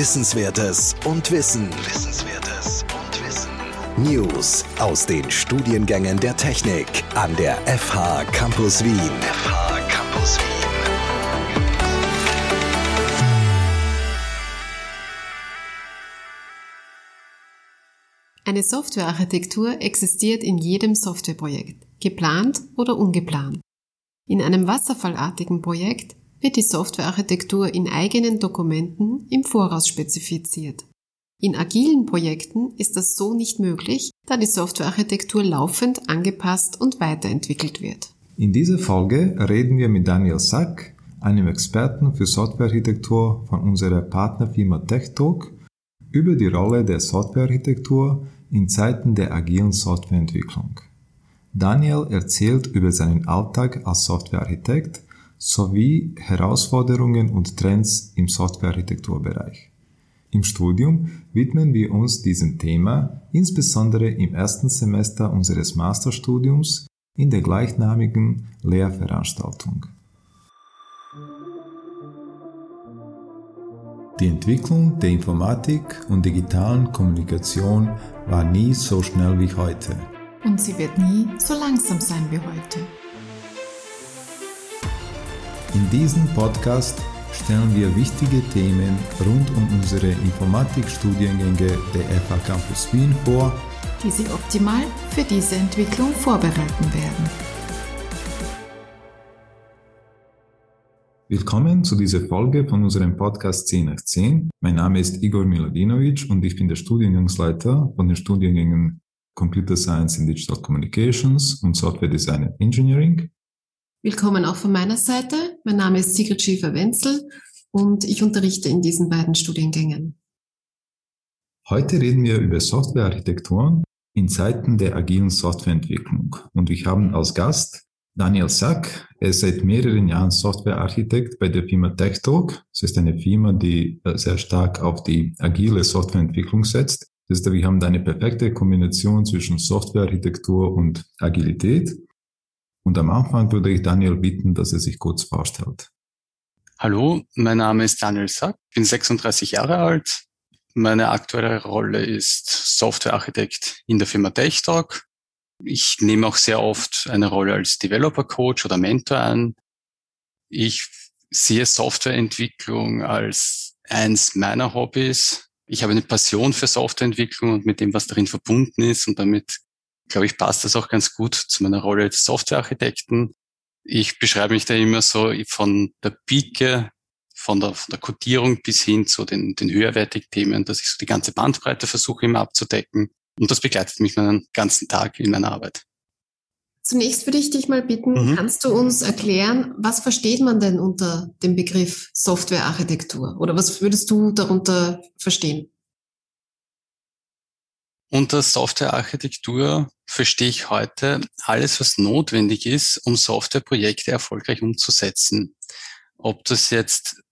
Wissenswertes und Wissen. Wissenswertes und Wissen. News aus den Studiengängen der Technik an der FH Campus Wien. FH Campus Wien. Eine Softwarearchitektur existiert in jedem Softwareprojekt, geplant oder ungeplant. In einem wasserfallartigen Projekt wird die Softwarearchitektur in eigenen Dokumenten im Voraus spezifiziert. In agilen Projekten ist das so nicht möglich, da die Softwarearchitektur laufend angepasst und weiterentwickelt wird. In dieser Folge reden wir mit Daniel Sack, einem Experten für Softwarearchitektur von unserer Partnerfirma TechTalk, über die Rolle der Softwarearchitektur in Zeiten der agilen Softwareentwicklung. Daniel erzählt über seinen Alltag als Softwarearchitekt sowie Herausforderungen und Trends im Softwarearchitekturbereich. Im Studium widmen wir uns diesem Thema insbesondere im ersten Semester unseres Masterstudiums in der gleichnamigen Lehrveranstaltung. Die Entwicklung der Informatik und digitalen Kommunikation war nie so schnell wie heute. Und sie wird nie so langsam sein wie heute. In diesem Podcast stellen wir wichtige Themen rund um unsere Informatikstudiengänge der FH Campus Wien vor, die Sie optimal für diese Entwicklung vorbereiten werden. Willkommen zu dieser Folge von unserem Podcast 10 nach 10. Mein Name ist Igor Miladinovic und ich bin der Studiengangsleiter von den Studiengängen Computer Science and Digital Communications und Software Design and Engineering. Willkommen auch von meiner Seite. Mein Name ist Sigrid Schäfer-Wenzel und ich unterrichte in diesen beiden Studiengängen. Heute reden wir über Softwarearchitekturen in Zeiten der agilen Softwareentwicklung. Und wir haben als Gast Daniel Sack. Er ist seit mehreren Jahren Softwarearchitekt bei der Firma TechTalk. Das ist eine Firma, die äh, sehr stark auf die agile Softwareentwicklung setzt. Das heißt, wir haben eine perfekte Kombination zwischen Softwarearchitektur und Agilität. Und am Anfang würde ich Daniel bitten, dass er sich kurz vorstellt. Hallo, mein Name ist Daniel Sack, bin 36 Jahre alt. Meine aktuelle Rolle ist Softwarearchitekt in der Firma TechTalk. Ich nehme auch sehr oft eine Rolle als Developer Coach oder Mentor an. Ich sehe Softwareentwicklung als eins meiner Hobbys. Ich habe eine Passion für Softwareentwicklung und mit dem, was darin verbunden ist und damit glaube ich, passt das auch ganz gut zu meiner Rolle als Softwarearchitekten. Ich beschreibe mich da immer so von der Pike, von der, von der Codierung bis hin zu den, den höherwertigen Themen, dass ich so die ganze Bandbreite versuche immer abzudecken. Und das begleitet mich meinen ganzen Tag in meiner Arbeit. Zunächst würde ich dich mal bitten, mhm. kannst du uns erklären, was versteht man denn unter dem Begriff Softwarearchitektur? Oder was würdest du darunter verstehen? Unter Softwarearchitektur verstehe ich heute alles, was notwendig ist, um Softwareprojekte erfolgreich umzusetzen. Ob das jetzt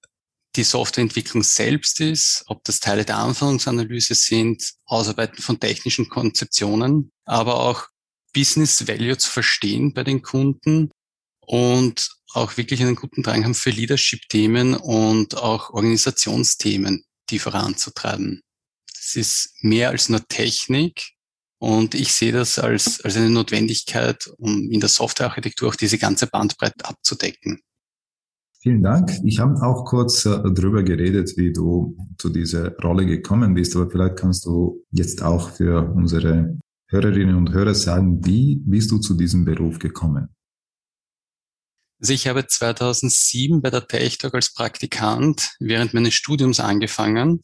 die Softwareentwicklung selbst ist, ob das Teile der Anforderungsanalyse sind, Ausarbeiten von technischen Konzeptionen, aber auch Business Value zu verstehen bei den Kunden und auch wirklich einen guten Drang haben für Leadership-Themen und auch Organisationsthemen, die voranzutreiben. Es ist mehr als nur Technik. Und ich sehe das als, als eine Notwendigkeit, um in der Softwarearchitektur auch diese ganze Bandbreite abzudecken. Vielen Dank. Ich habe auch kurz äh, darüber geredet, wie du zu dieser Rolle gekommen bist, aber vielleicht kannst du jetzt auch für unsere Hörerinnen und Hörer sagen, wie bist du zu diesem Beruf gekommen? Also ich habe 2007 bei der TechTalk als Praktikant während meines Studiums angefangen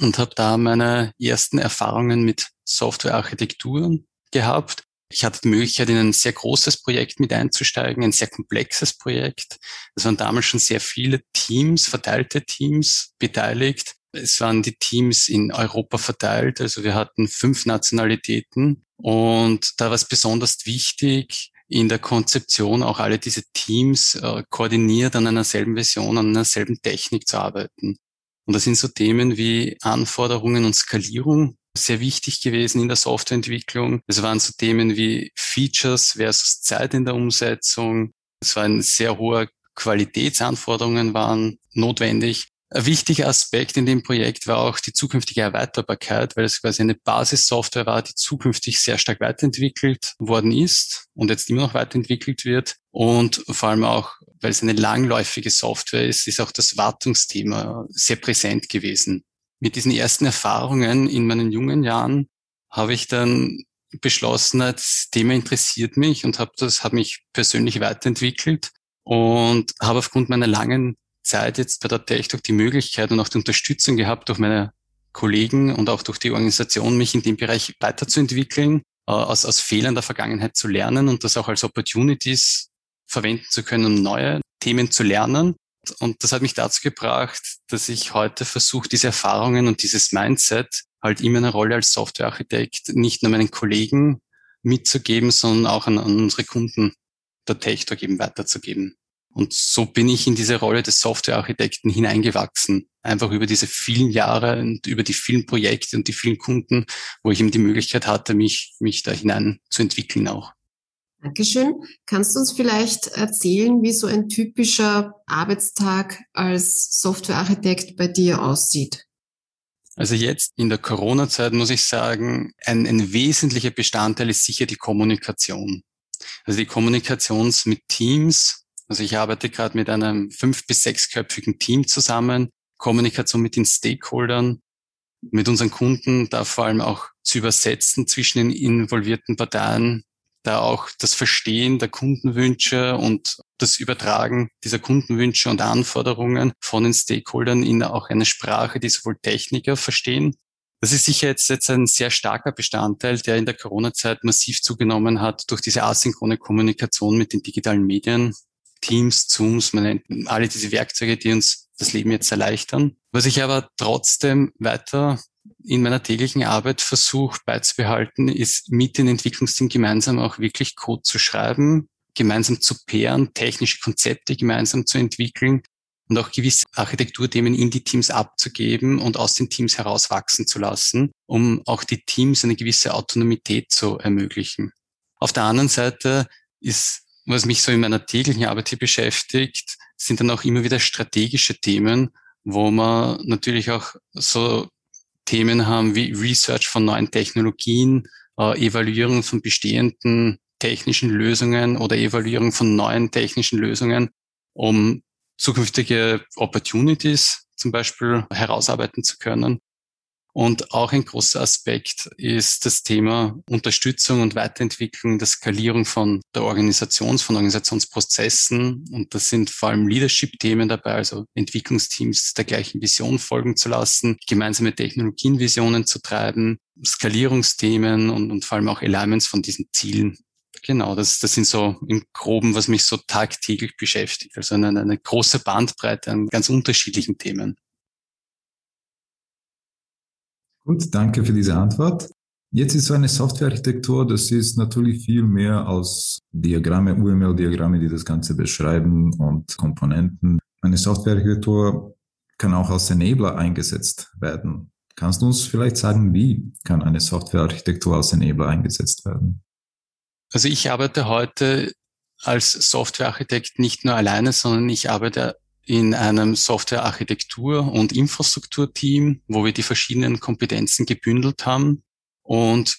und habe da meine ersten Erfahrungen mit Softwarearchitektur gehabt. Ich hatte die Möglichkeit, in ein sehr großes Projekt mit einzusteigen, ein sehr komplexes Projekt. Es waren damals schon sehr viele Teams, verteilte Teams beteiligt. Es waren die Teams in Europa verteilt, also wir hatten fünf Nationalitäten. Und da war es besonders wichtig, in der Konzeption auch alle diese Teams äh, koordiniert an einer selben Version, an einer selben Technik zu arbeiten. Und das sind so Themen wie Anforderungen und Skalierung sehr wichtig gewesen in der Softwareentwicklung. Es waren so Themen wie Features versus Zeit in der Umsetzung. Es waren sehr hohe Qualitätsanforderungen waren notwendig. Ein wichtiger Aspekt in dem Projekt war auch die zukünftige Erweiterbarkeit, weil es quasi eine Basissoftware war, die zukünftig sehr stark weiterentwickelt worden ist und jetzt immer noch weiterentwickelt wird. Und vor allem auch, weil es eine langläufige Software ist, ist auch das Wartungsthema sehr präsent gewesen. Mit diesen ersten Erfahrungen in meinen jungen Jahren habe ich dann beschlossen, das Thema interessiert mich und habe das, habe mich persönlich weiterentwickelt und habe aufgrund meiner langen Zeit jetzt bei der TechTalk die Möglichkeit und auch die Unterstützung gehabt durch meine Kollegen und auch durch die Organisation, mich in dem Bereich weiterzuentwickeln, äh, aus, aus Fehlern der Vergangenheit zu lernen und das auch als Opportunities verwenden zu können, um neue Themen zu lernen. Und das hat mich dazu gebracht, dass ich heute versuche, diese Erfahrungen und dieses Mindset halt in meiner Rolle als Softwarearchitekt nicht nur meinen Kollegen mitzugeben, sondern auch an, an unsere Kunden der TechTalk eben weiterzugeben. Und so bin ich in diese Rolle des Softwarearchitekten hineingewachsen. Einfach über diese vielen Jahre und über die vielen Projekte und die vielen Kunden, wo ich eben die Möglichkeit hatte, mich, mich da hinein zu entwickeln auch. Dankeschön. Kannst du uns vielleicht erzählen, wie so ein typischer Arbeitstag als Softwarearchitekt bei dir aussieht? Also jetzt in der Corona-Zeit muss ich sagen, ein, ein wesentlicher Bestandteil ist sicher die Kommunikation. Also die Kommunikation mit Teams, also ich arbeite gerade mit einem fünf- bis sechsköpfigen Team zusammen, Kommunikation mit den Stakeholdern, mit unseren Kunden, da vor allem auch zu übersetzen zwischen den involvierten Parteien, da auch das Verstehen der Kundenwünsche und das Übertragen dieser Kundenwünsche und Anforderungen von den Stakeholdern in auch eine Sprache, die sowohl Techniker verstehen. Das ist sicher jetzt, jetzt ein sehr starker Bestandteil, der in der Corona-Zeit massiv zugenommen hat durch diese asynchrone Kommunikation mit den digitalen Medien, Teams, Zooms, man nennt alle diese Werkzeuge, die uns das Leben jetzt erleichtern. Was ich aber trotzdem weiter in meiner täglichen Arbeit versuche beizubehalten, ist mit den Entwicklungsteam gemeinsam auch wirklich Code zu schreiben, gemeinsam zu pairen, technische Konzepte gemeinsam zu entwickeln und auch gewisse Architekturthemen in die Teams abzugeben und aus den Teams heraus wachsen zu lassen, um auch die Teams eine gewisse Autonomität zu ermöglichen. Auf der anderen Seite ist was mich so in meiner täglichen Arbeit hier beschäftigt, sind dann auch immer wieder strategische Themen, wo man natürlich auch so Themen haben wie Research von neuen Technologien, äh, Evaluierung von bestehenden technischen Lösungen oder Evaluierung von neuen technischen Lösungen, um zukünftige Opportunities zum Beispiel herausarbeiten zu können. Und auch ein großer Aspekt ist das Thema Unterstützung und Weiterentwicklung der Skalierung von der Organisations, von Organisationsprozessen. Und das sind vor allem Leadership-Themen dabei, also Entwicklungsteams der gleichen Vision folgen zu lassen, gemeinsame Technologienvisionen zu treiben, Skalierungsthemen und, und vor allem auch Alignments von diesen Zielen Genau, das, das sind so im Groben, was mich so tagtäglich beschäftigt. Also eine, eine große Bandbreite an ganz unterschiedlichen Themen. Gut, danke für diese Antwort. Jetzt ist so eine Softwarearchitektur, das ist natürlich viel mehr als Diagramme, UML-Diagramme, die das Ganze beschreiben und Komponenten. Eine Softwarearchitektur kann auch als Enabler eingesetzt werden. Kannst du uns vielleicht sagen, wie kann eine Softwarearchitektur als Enabler eingesetzt werden? Also ich arbeite heute als Softwarearchitekt nicht nur alleine, sondern ich arbeite in einem Softwarearchitektur- und Infrastrukturteam, wo wir die verschiedenen Kompetenzen gebündelt haben. Und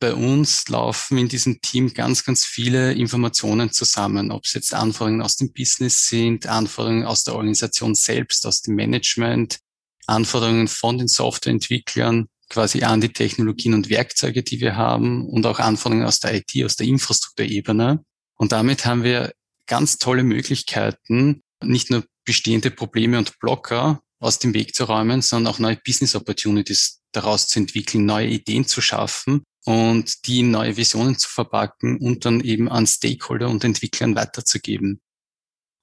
bei uns laufen in diesem Team ganz, ganz viele Informationen zusammen, ob es jetzt Anforderungen aus dem Business sind, Anforderungen aus der Organisation selbst, aus dem Management, Anforderungen von den Softwareentwicklern quasi an die Technologien und Werkzeuge, die wir haben und auch Anforderungen aus der IT, aus der Infrastrukturebene. Und damit haben wir ganz tolle Möglichkeiten, nicht nur bestehende Probleme und Blocker aus dem Weg zu räumen, sondern auch neue Business Opportunities daraus zu entwickeln, neue Ideen zu schaffen und die in neue Visionen zu verpacken und dann eben an Stakeholder und Entwicklern weiterzugeben.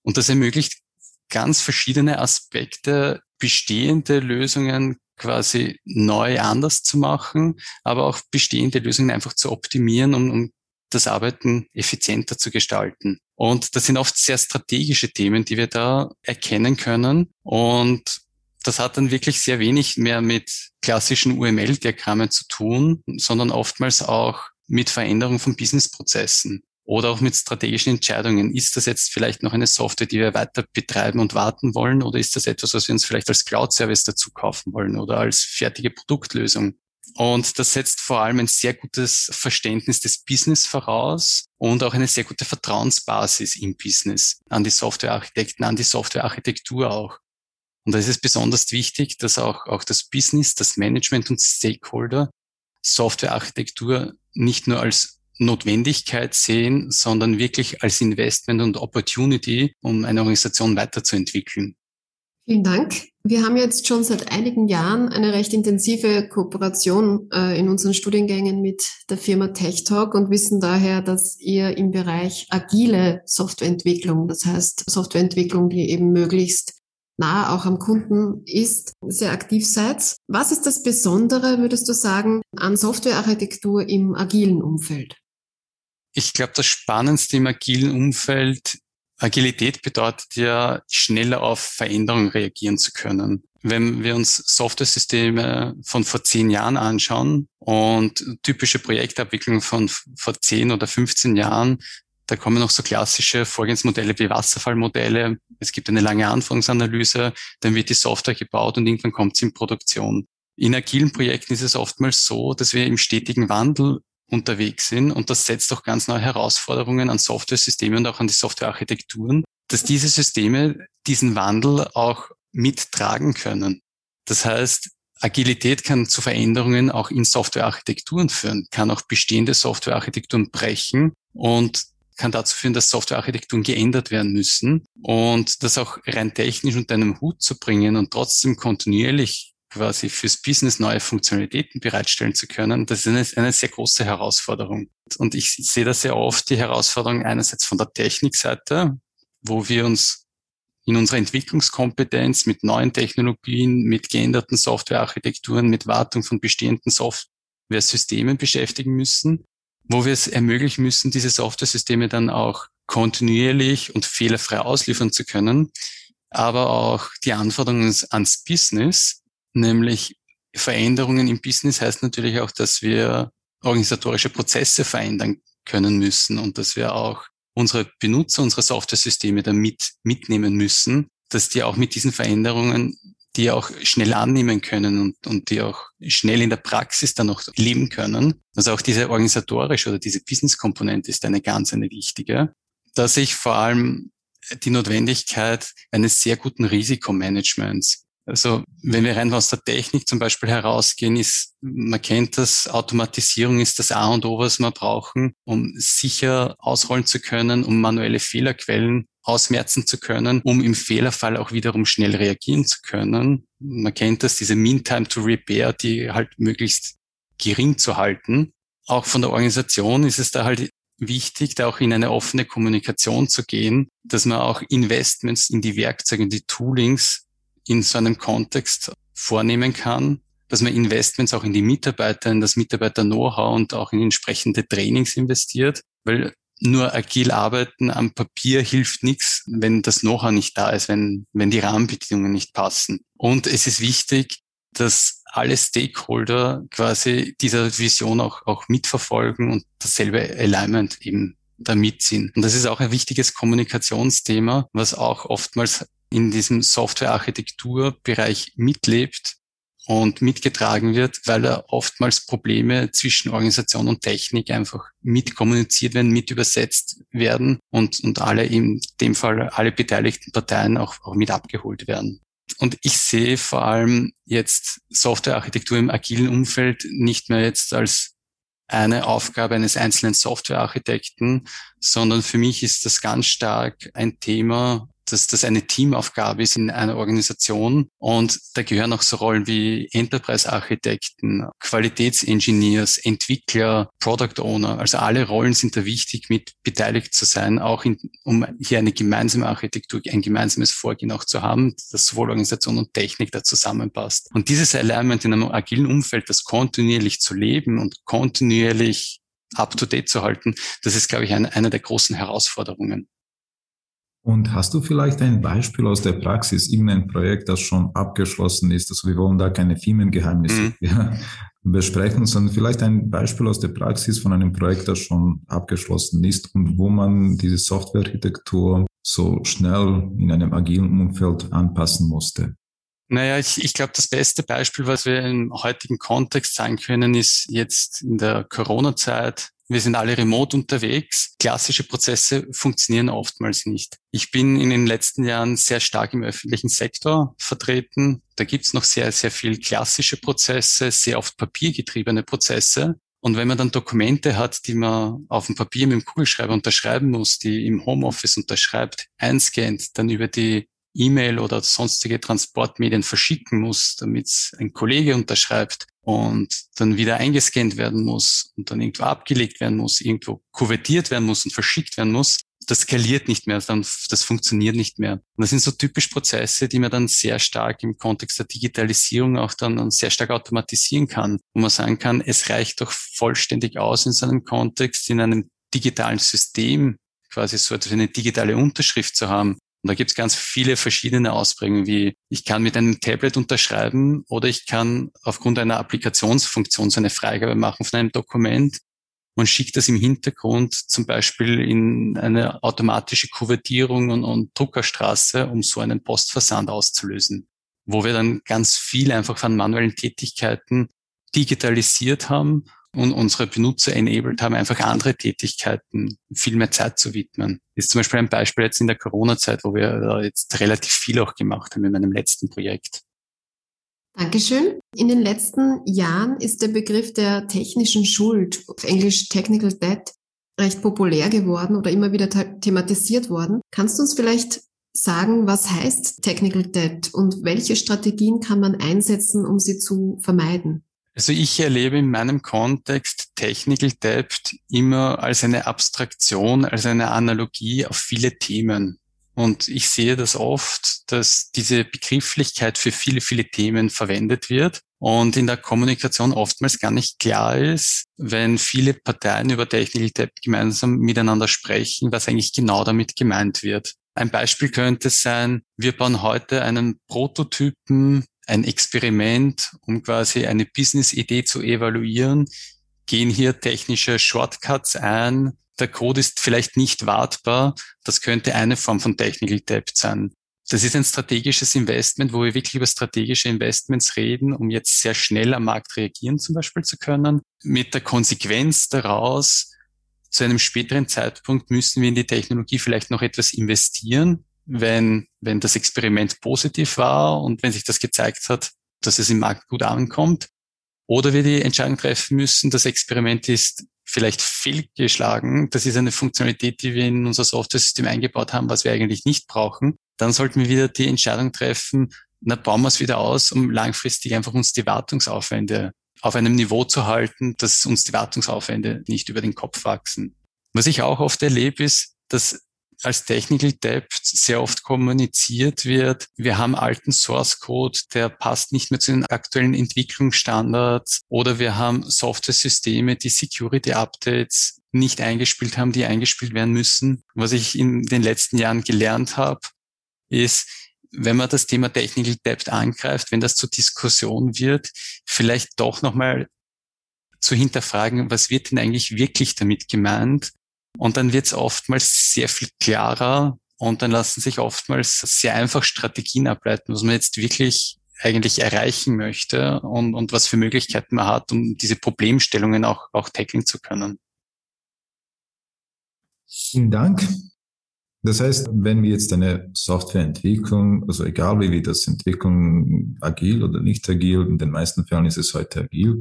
Und das ermöglicht ganz verschiedene Aspekte, bestehende Lösungen quasi neu anders zu machen, aber auch bestehende Lösungen einfach zu optimieren, um, um das Arbeiten effizienter zu gestalten. Und das sind oft sehr strategische Themen, die wir da erkennen können. Und das hat dann wirklich sehr wenig mehr mit klassischen UML-Diagrammen zu tun, sondern oftmals auch mit Veränderung von Businessprozessen. oder auch mit strategischen Entscheidungen. Ist das jetzt vielleicht noch eine Software, die wir weiter betreiben und warten wollen oder ist das etwas, was wir uns vielleicht als Cloud-Service dazu kaufen wollen oder als fertige Produktlösung? Und das setzt vor allem ein sehr gutes Verständnis des Business voraus und auch eine sehr gute Vertrauensbasis im Business an die Softwarearchitekten, an die Softwarearchitektur auch. Und da ist es besonders wichtig, dass auch, auch das Business, das Management und Stakeholder Softwarearchitektur nicht nur als Notwendigkeit sehen, sondern wirklich als Investment und Opportunity, um eine Organisation weiterzuentwickeln. Vielen Dank. Wir haben jetzt schon seit einigen Jahren eine recht intensive Kooperation äh, in unseren Studiengängen mit der Firma TechTalk und wissen daher, dass ihr im Bereich agile Softwareentwicklung, das heißt Softwareentwicklung, die eben möglichst nah auch am Kunden ist, sehr aktiv seid. Was ist das Besondere, würdest du sagen, an Softwarearchitektur im agilen Umfeld? Ich glaube, das Spannendste im agilen Umfeld Agilität bedeutet ja, schneller auf Veränderungen reagieren zu können. Wenn wir uns Software-Systeme von vor zehn Jahren anschauen und typische Projektabwicklung von vor zehn oder 15 Jahren, da kommen noch so klassische Vorgehensmodelle wie Wasserfallmodelle. Es gibt eine lange Anforderungsanalyse, dann wird die Software gebaut und irgendwann kommt sie in Produktion. In agilen Projekten ist es oftmals so, dass wir im stetigen Wandel unterwegs sind. Und das setzt auch ganz neue Herausforderungen an Software-Systeme und auch an die Softwarearchitekturen, dass diese Systeme diesen Wandel auch mittragen können. Das heißt, Agilität kann zu Veränderungen auch in Softwarearchitekturen führen, kann auch bestehende Softwarearchitekturen brechen und kann dazu führen, dass Softwarearchitekturen geändert werden müssen und das auch rein technisch unter einem Hut zu bringen und trotzdem kontinuierlich quasi fürs Business neue Funktionalitäten bereitstellen zu können, das ist eine, eine sehr große Herausforderung. Und ich sehe da sehr oft die Herausforderung einerseits von der Technikseite, wo wir uns in unserer Entwicklungskompetenz mit neuen Technologien, mit geänderten Softwarearchitekturen, mit Wartung von bestehenden Software-Systemen beschäftigen müssen, wo wir es ermöglichen müssen, diese Software-Systeme dann auch kontinuierlich und fehlerfrei ausliefern zu können, aber auch die Anforderungen ans Business nämlich Veränderungen im Business heißt natürlich auch, dass wir organisatorische Prozesse verändern können müssen und dass wir auch unsere Benutzer, unsere Software-Systeme damit mitnehmen müssen, dass die auch mit diesen Veränderungen die auch schnell annehmen können und, und die auch schnell in der Praxis dann noch leben können. Also auch diese organisatorische oder diese Business-Komponente ist eine ganz eine wichtige. Dass ich vor allem die Notwendigkeit eines sehr guten Risikomanagements also wenn wir rein aus der Technik zum Beispiel herausgehen, ist, man kennt das, Automatisierung ist das A und O, was wir brauchen, um sicher ausrollen zu können, um manuelle Fehlerquellen ausmerzen zu können, um im Fehlerfall auch wiederum schnell reagieren zu können. Man kennt das, diese Mean Time to Repair, die halt möglichst gering zu halten. Auch von der Organisation ist es da halt wichtig, da auch in eine offene Kommunikation zu gehen, dass man auch Investments in die Werkzeuge, in die Toolings in so einem Kontext vornehmen kann, dass man Investments auch in die Mitarbeiter, in das Mitarbeiter-Know-how und auch in entsprechende Trainings investiert, weil nur agil arbeiten am Papier hilft nichts, wenn das Know-how nicht da ist, wenn, wenn die Rahmenbedingungen nicht passen. Und es ist wichtig, dass alle Stakeholder quasi dieser Vision auch, auch mitverfolgen und dasselbe Alignment eben da mitziehen. Und das ist auch ein wichtiges Kommunikationsthema, was auch oftmals in diesem Softwarearchitekturbereich mitlebt und mitgetragen wird, weil da oftmals Probleme zwischen Organisation und Technik einfach mitkommuniziert werden, mit übersetzt werden und, und alle in dem Fall alle beteiligten Parteien auch, auch mit abgeholt werden. Und ich sehe vor allem jetzt Softwarearchitektur im agilen Umfeld nicht mehr jetzt als eine Aufgabe eines einzelnen Softwarearchitekten, sondern für mich ist das ganz stark ein Thema, dass das eine Teamaufgabe ist in einer Organisation. Und da gehören auch so Rollen wie Enterprise-Architekten, Qualitätsengineers, Entwickler, Product Owner. Also alle Rollen sind da wichtig, mit beteiligt zu sein, auch in, um hier eine gemeinsame Architektur, ein gemeinsames Vorgehen auch zu haben, dass sowohl Organisation und Technik da zusammenpasst. Und dieses Alignment in einem agilen Umfeld, das kontinuierlich zu leben und kontinuierlich up-to-date zu halten, das ist, glaube ich, eine, eine der großen Herausforderungen. Und hast du vielleicht ein Beispiel aus der Praxis, irgendein Projekt, das schon abgeschlossen ist? Also wir wollen da keine Firmengeheimnisse mhm. besprechen, sondern vielleicht ein Beispiel aus der Praxis von einem Projekt, das schon abgeschlossen ist und wo man diese Softwarearchitektur so schnell in einem agilen Umfeld anpassen musste. Naja, ich, ich glaube, das beste Beispiel, was wir im heutigen Kontext sagen können, ist jetzt in der Corona-Zeit. Wir sind alle remote unterwegs. Klassische Prozesse funktionieren oftmals nicht. Ich bin in den letzten Jahren sehr stark im öffentlichen Sektor vertreten. Da gibt's noch sehr, sehr viel klassische Prozesse, sehr oft papiergetriebene Prozesse. Und wenn man dann Dokumente hat, die man auf dem Papier mit dem Kugelschreiber unterschreiben muss, die im Homeoffice unterschreibt, einscannt, dann über die E-Mail oder sonstige Transportmedien verschicken muss, damit ein Kollege unterschreibt und dann wieder eingescannt werden muss und dann irgendwo abgelegt werden muss, irgendwo kuvertiert werden muss und verschickt werden muss, das skaliert nicht mehr, das funktioniert nicht mehr. Und das sind so typisch Prozesse, die man dann sehr stark im Kontext der Digitalisierung auch dann sehr stark automatisieren kann, wo man sagen kann, es reicht doch vollständig aus in seinem Kontext, in einem digitalen System quasi so eine digitale Unterschrift zu haben, und da gibt es ganz viele verschiedene Ausprägungen, wie ich kann mit einem Tablet unterschreiben oder ich kann aufgrund einer Applikationsfunktion so eine Freigabe machen von einem Dokument und schickt das im Hintergrund zum Beispiel in eine automatische Kuvertierung und, und Druckerstraße, um so einen Postversand auszulösen, wo wir dann ganz viel einfach von manuellen Tätigkeiten digitalisiert haben und unsere Benutzer enabled haben, einfach andere Tätigkeiten viel mehr Zeit zu widmen. Das ist zum Beispiel ein Beispiel jetzt in der Corona-Zeit, wo wir jetzt relativ viel auch gemacht haben in meinem letzten Projekt. Dankeschön. In den letzten Jahren ist der Begriff der technischen Schuld, auf Englisch Technical Debt, recht populär geworden oder immer wieder thematisiert worden. Kannst du uns vielleicht sagen, was heißt Technical Debt und welche Strategien kann man einsetzen, um sie zu vermeiden? Also ich erlebe in meinem Kontext Technical Debt immer als eine Abstraktion, als eine Analogie auf viele Themen. Und ich sehe das oft, dass diese Begrifflichkeit für viele, viele Themen verwendet wird und in der Kommunikation oftmals gar nicht klar ist, wenn viele Parteien über Technical Debt gemeinsam miteinander sprechen, was eigentlich genau damit gemeint wird. Ein Beispiel könnte sein, wir bauen heute einen Prototypen ein Experiment, um quasi eine Business-Idee zu evaluieren, gehen hier technische Shortcuts ein. Der Code ist vielleicht nicht wartbar. Das könnte eine Form von Technical Debt sein. Das ist ein strategisches Investment, wo wir wirklich über strategische Investments reden, um jetzt sehr schnell am Markt reagieren zum Beispiel zu können. Mit der Konsequenz daraus, zu einem späteren Zeitpunkt müssen wir in die Technologie vielleicht noch etwas investieren, wenn, wenn das Experiment positiv war und wenn sich das gezeigt hat, dass es im Markt gut ankommt. Oder wir die Entscheidung treffen müssen, das Experiment ist vielleicht fehlgeschlagen. Das ist eine Funktionalität, die wir in unser Software-System eingebaut haben, was wir eigentlich nicht brauchen. Dann sollten wir wieder die Entscheidung treffen, na, bauen wir es wieder aus, um langfristig einfach uns die Wartungsaufwände auf einem Niveau zu halten, dass uns die Wartungsaufwände nicht über den Kopf wachsen. Was ich auch oft erlebe, ist, dass als Technical Debt sehr oft kommuniziert wird. Wir haben alten Source Code, der passt nicht mehr zu den aktuellen Entwicklungsstandards oder wir haben Software-Systeme, die Security Updates nicht eingespielt haben, die eingespielt werden müssen. Was ich in den letzten Jahren gelernt habe, ist, wenn man das Thema Technical Debt angreift, wenn das zur Diskussion wird, vielleicht doch nochmal zu hinterfragen, was wird denn eigentlich wirklich damit gemeint und dann wird es oftmals sehr viel klarer und dann lassen sich oftmals sehr einfach Strategien ableiten, was man jetzt wirklich eigentlich erreichen möchte und, und was für Möglichkeiten man hat, um diese Problemstellungen auch, auch tackeln zu können. Vielen Dank. Das heißt, wenn wir jetzt eine Software entwickeln, also egal wie wir das entwickeln, agil oder nicht agil, in den meisten Fällen ist es heute agil,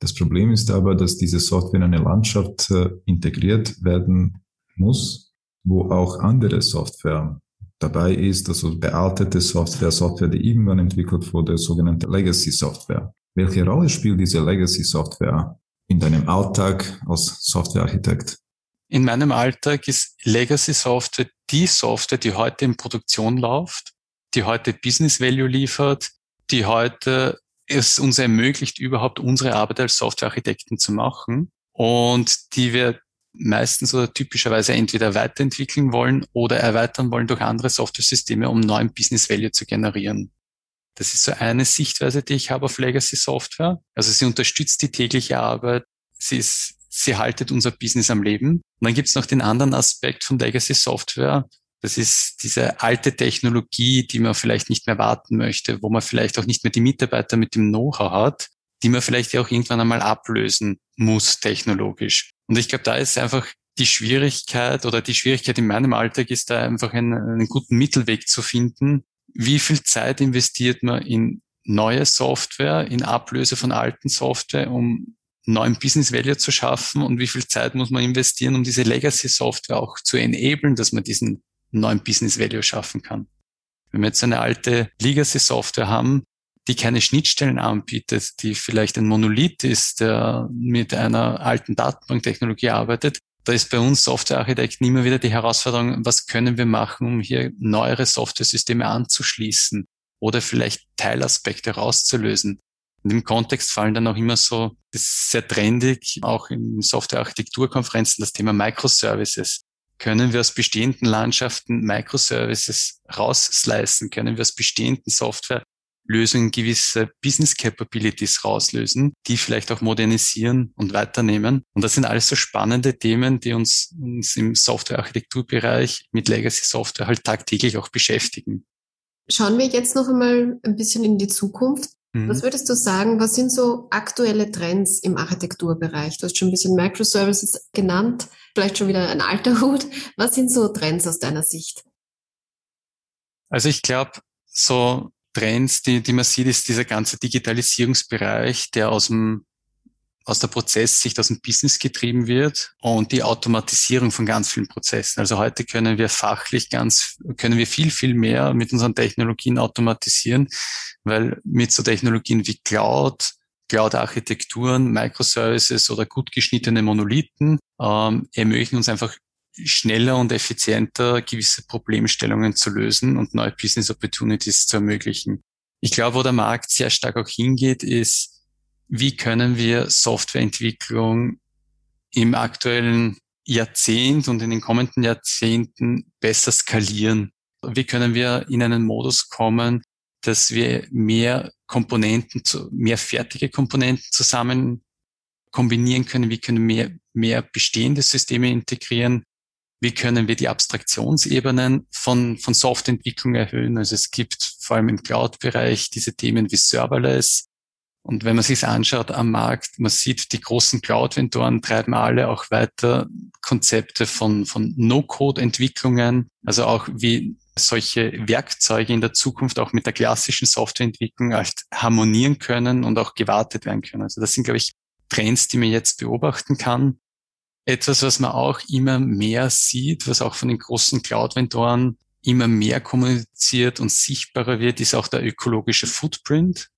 das Problem ist aber, dass diese Software in eine Landschaft äh, integriert werden muss, wo auch andere Software dabei ist, also bealtete Software, Software, die irgendwann entwickelt wurde, sogenannte Legacy Software. Welche Rolle spielt diese Legacy Software in deinem Alltag als Softwarearchitekt? In meinem Alltag ist Legacy Software die Software, die heute in Produktion läuft, die heute Business Value liefert, die heute es uns ermöglicht, überhaupt unsere Arbeit als Softwarearchitekten zu machen und die wir meistens oder typischerweise entweder weiterentwickeln wollen oder erweitern wollen durch andere Software-Systeme, um neuen Business Value zu generieren. Das ist so eine Sichtweise, die ich habe auf Legacy Software. Also sie unterstützt die tägliche Arbeit. Sie ist, sie haltet unser Business am Leben. Und dann gibt es noch den anderen Aspekt von Legacy Software. Das ist diese alte Technologie, die man vielleicht nicht mehr warten möchte, wo man vielleicht auch nicht mehr die Mitarbeiter mit dem Know-how hat, die man vielleicht auch irgendwann einmal ablösen muss technologisch. Und ich glaube, da ist einfach die Schwierigkeit oder die Schwierigkeit in meinem Alltag ist da einfach einen, einen guten Mittelweg zu finden, wie viel Zeit investiert man in neue Software, in Ablöse von alten Software, um neuen Business Value zu schaffen und wie viel Zeit muss man investieren, um diese Legacy Software auch zu enablen, dass man diesen neuen Business Value schaffen kann. Wenn wir jetzt eine alte Legacy Software haben, die keine Schnittstellen anbietet, die vielleicht ein Monolith ist, der mit einer alten Datenbanktechnologie arbeitet, da ist bei uns Softwarearchitekten immer wieder die Herausforderung, was können wir machen, um hier neuere Software-Systeme anzuschließen oder vielleicht Teilaspekte rauszulösen. Und im Kontext fallen dann auch immer so, das ist sehr trendig, auch in Softwarearchitekturkonferenzen, das Thema Microservices. Können wir aus bestehenden Landschaften Microservices rausslicen? Können wir aus bestehenden Software Lösungen gewisse Business Capabilities rauslösen, die vielleicht auch modernisieren und weiternehmen. Und das sind alles so spannende Themen, die uns, uns im Softwarearchitekturbereich mit Legacy Software halt tagtäglich auch beschäftigen. Schauen wir jetzt noch einmal ein bisschen in die Zukunft. Mhm. Was würdest du sagen, was sind so aktuelle Trends im Architekturbereich? Du hast schon ein bisschen Microservices genannt, vielleicht schon wieder ein alter Hut. Was sind so Trends aus deiner Sicht? Also ich glaube, so Trends, die, die man sieht, ist dieser ganze Digitalisierungsbereich, der aus dem aus der Prozesssicht, aus dem Business getrieben wird und die Automatisierung von ganz vielen Prozessen. Also heute können wir fachlich ganz, können wir viel, viel mehr mit unseren Technologien automatisieren, weil mit so Technologien wie Cloud, Cloud-Architekturen, Microservices oder gut geschnittene Monolithen ähm, ermöglichen uns einfach schneller und effizienter gewisse Problemstellungen zu lösen und neue Business Opportunities zu ermöglichen. Ich glaube, wo der Markt sehr stark auch hingeht, ist, wie können wir Softwareentwicklung im aktuellen Jahrzehnt und in den kommenden Jahrzehnten besser skalieren? Wie können wir in einen Modus kommen, dass wir mehr Komponenten, mehr fertige Komponenten zusammen kombinieren können? Wie können wir mehr, mehr bestehende Systeme integrieren? wie können wir die Abstraktionsebenen von, von Softwareentwicklung erhöhen. Also es gibt vor allem im Cloud-Bereich diese Themen wie Serverless. Und wenn man sich anschaut am Markt, man sieht, die großen Cloud-Vendoren treiben alle auch weiter Konzepte von, von No-Code-Entwicklungen, also auch wie solche Werkzeuge in der Zukunft auch mit der klassischen Softwareentwicklung halt harmonieren können und auch gewartet werden können. Also das sind, glaube ich, Trends, die man jetzt beobachten kann. Etwas, was man auch immer mehr sieht, was auch von den großen Cloud-Vendoren immer mehr kommuniziert und sichtbarer wird, ist auch der ökologische Footprint.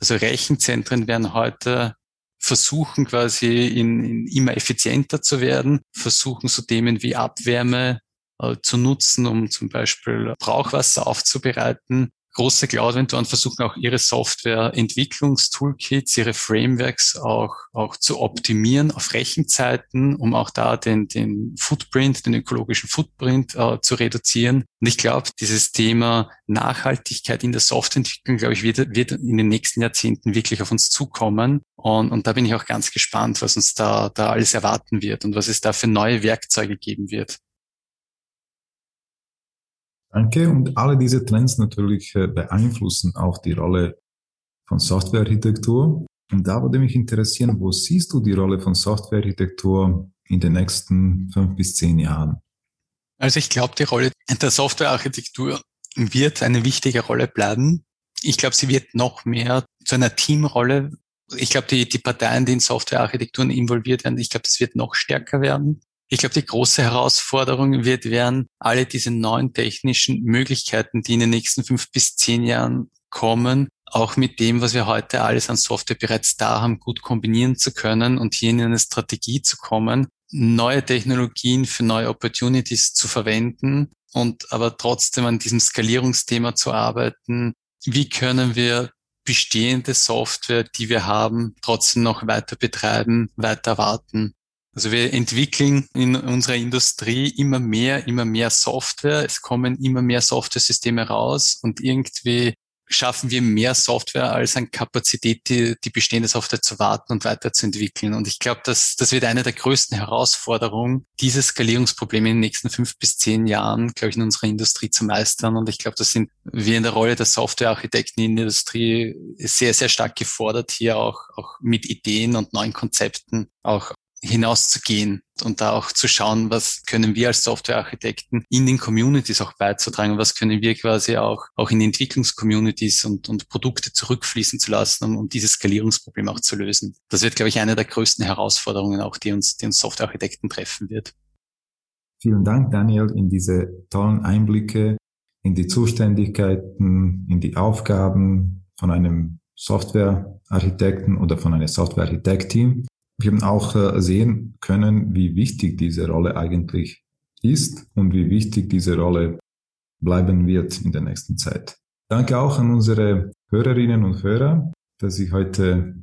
Also Rechenzentren werden heute versuchen quasi in, in immer effizienter zu werden, versuchen so Themen wie Abwärme äh, zu nutzen, um zum Beispiel Brauchwasser aufzubereiten große Cloud-Vendoren versuchen auch ihre Software-Entwicklungstoolkits, ihre Frameworks auch, auch zu optimieren auf Rechenzeiten, um auch da den, den Footprint, den ökologischen Footprint äh, zu reduzieren. Und ich glaube, dieses Thema Nachhaltigkeit in der Softwareentwicklung, glaube ich, wird, wird in den nächsten Jahrzehnten wirklich auf uns zukommen. Und, und da bin ich auch ganz gespannt, was uns da, da alles erwarten wird und was es da für neue Werkzeuge geben wird. Danke. Und alle diese Trends natürlich äh, beeinflussen auch die Rolle von Softwarearchitektur. Und da würde mich interessieren, wo siehst du die Rolle von Softwarearchitektur in den nächsten fünf bis zehn Jahren? Also ich glaube, die Rolle der Softwarearchitektur wird eine wichtige Rolle bleiben. Ich glaube, sie wird noch mehr zu einer Teamrolle. Ich glaube, die, die Parteien, die in Softwarearchitekturen involviert werden, ich glaube, das wird noch stärker werden. Ich glaube, die große Herausforderung wird werden, alle diese neuen technischen Möglichkeiten, die in den nächsten fünf bis zehn Jahren kommen, auch mit dem, was wir heute alles an Software bereits da haben, gut kombinieren zu können und hier in eine Strategie zu kommen, neue Technologien für neue Opportunities zu verwenden und aber trotzdem an diesem Skalierungsthema zu arbeiten. Wie können wir bestehende Software, die wir haben, trotzdem noch weiter betreiben, weiter warten? Also wir entwickeln in unserer Industrie immer mehr, immer mehr Software. Es kommen immer mehr Software-Systeme raus und irgendwie schaffen wir mehr Software als an Kapazität, die, die bestehende Software zu warten und weiterzuentwickeln. Und ich glaube, dass das wird eine der größten Herausforderungen, diese Skalierungsprobleme in den nächsten fünf bis zehn Jahren, glaube ich, in unserer Industrie zu meistern. Und ich glaube, das sind wir in der Rolle der Softwarearchitekten in der Industrie sehr, sehr stark gefordert, hier auch, auch mit Ideen und neuen Konzepten auch hinauszugehen und da auch zu schauen, was können wir als Softwarearchitekten in den Communities auch beizutragen, was können wir quasi auch, auch in Entwicklungscommunities und, und Produkte zurückfließen zu lassen, um, um dieses Skalierungsproblem auch zu lösen. Das wird, glaube ich, eine der größten Herausforderungen auch, die uns, die uns Softwarearchitekten treffen wird. Vielen Dank, Daniel, in diese tollen Einblicke in die Zuständigkeiten, in die Aufgaben von einem Softwarearchitekten oder von einer Softwarearchitekt-Team. Wir haben auch äh, sehen können, wie wichtig diese Rolle eigentlich ist und wie wichtig diese Rolle bleiben wird in der nächsten Zeit. Danke auch an unsere Hörerinnen und Hörer, dass Sie heute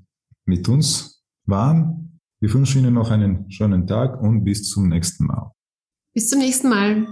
mit uns waren. Wir wünschen Ihnen noch einen schönen Tag und bis zum nächsten Mal. Bis zum nächsten Mal.